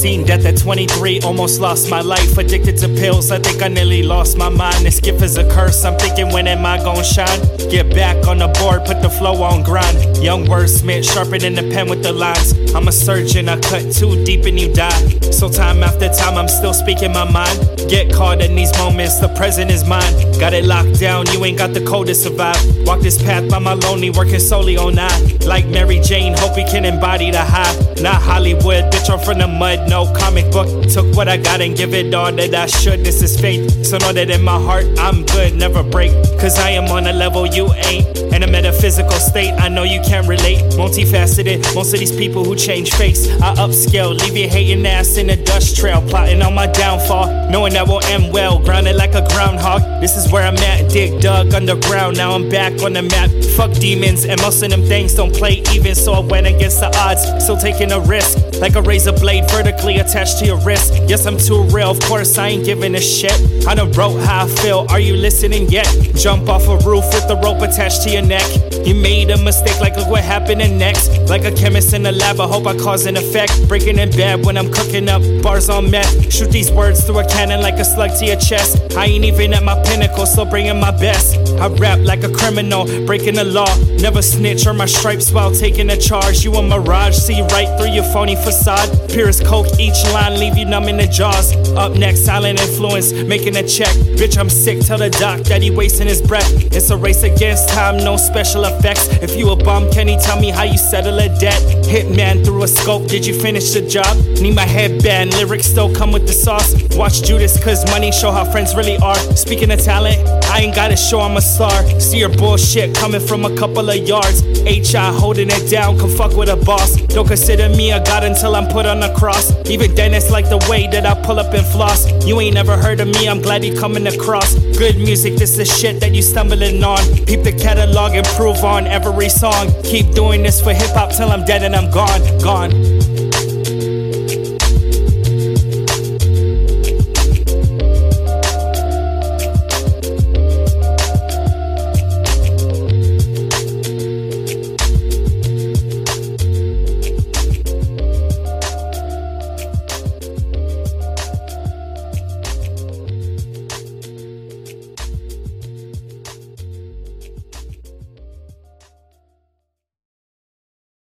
Seen death at 23, almost lost my life. Addicted to pills, I think I nearly lost my mind. This gift is a curse, I'm thinking when am I gonna shine? Get back on the board, put the flow on grind. Young wordsmith, sharpening the pen with the lines. I'm a surgeon, I cut too deep and you die. So time after time, I'm still speaking my mind. Get caught in these moments, the present is mine. Got it locked down, you ain't got the code to survive. Walk this path by my lonely, working solely on I. Like Mary Jane, hope we can embody the high. Not Hollywood, bitch, I'm from the mud, no comic book. Took what I got and give it all that I should. This is fate, so know that in my heart, I'm good, never break. Cause I am on a level you ain't. In a metaphysical state, I know you can't relate. Multifaceted, most of these people who change face, I upscale, leave your hating ass in a dust trail, plotting on my downfall, knowing that will end well, grounded like a groundhog. This is where I'm at, dig dug underground, now I'm back on the map. Fuck demons, and most of them things don't play even, so I went against the odds, still taking a risk, like a razor blade vertically attached to your wrist. Yes, I'm too real, of course I ain't giving a shit. I done wrote how I feel, are you listening yet? Jump off a roof with the rope attached to your neck. You made a mistake, like look what happened next. Like a chemist in the lab, I hope I cause an effect. Breaking in bed when I'm cooking up bars on meth. Shoot these words through a cannon like a slug to your chest. I ain't even at my pinnacle, still bringing my best. I rap like a criminal, breaking the law. Never snitch on my stripes while taking a charge. You a mirage, see right through your phony facade. Purest coke, each line leave you numb in the jaws. Up next, silent influence, making a check. Bitch, I'm sick, tell the doc that he wasting his breath. It's a race against time, no special effects. If you a bum, can he tell me how you settle a debt? Hitman through a scope, did you finish the job? Need my headband, lyrics still come with the sauce. Watch Judas, cause money show how friends really are. Speaking of talent, I ain't gotta show I'm a star. See your bullshit coming from a couple of yards. HI holding it down, come fuck with a boss. Don't consider me a god until I'm put on a cross. Even Dennis like the way that I pull up and floss. You ain't never heard of me, I'm glad you coming across. Good music, this is shit that you stumbling on. Peep the catalog, improve on every song. Keep doing this for hip hop till I'm dead and I'm gone, gone.